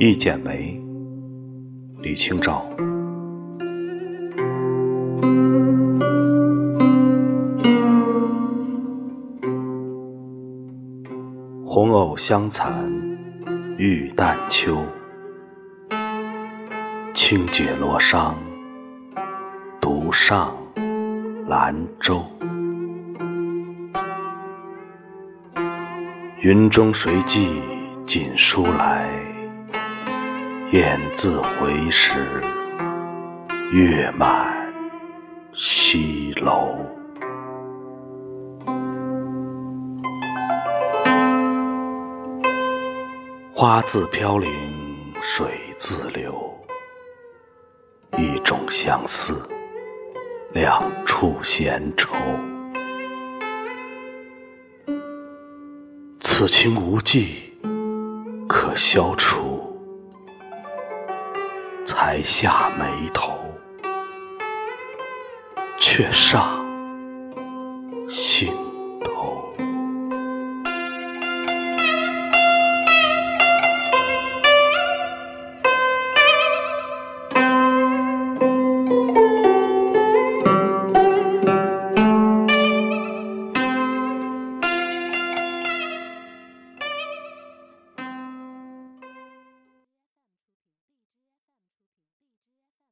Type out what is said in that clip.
一剪梅，李清照。红藕香残玉淡秋，轻解罗裳，独上兰舟。云中谁寄锦书来？雁字回时，月满西楼。花自飘零，水自流，一种相思，两处闲愁。此情无计可消除，才下眉头，却上心。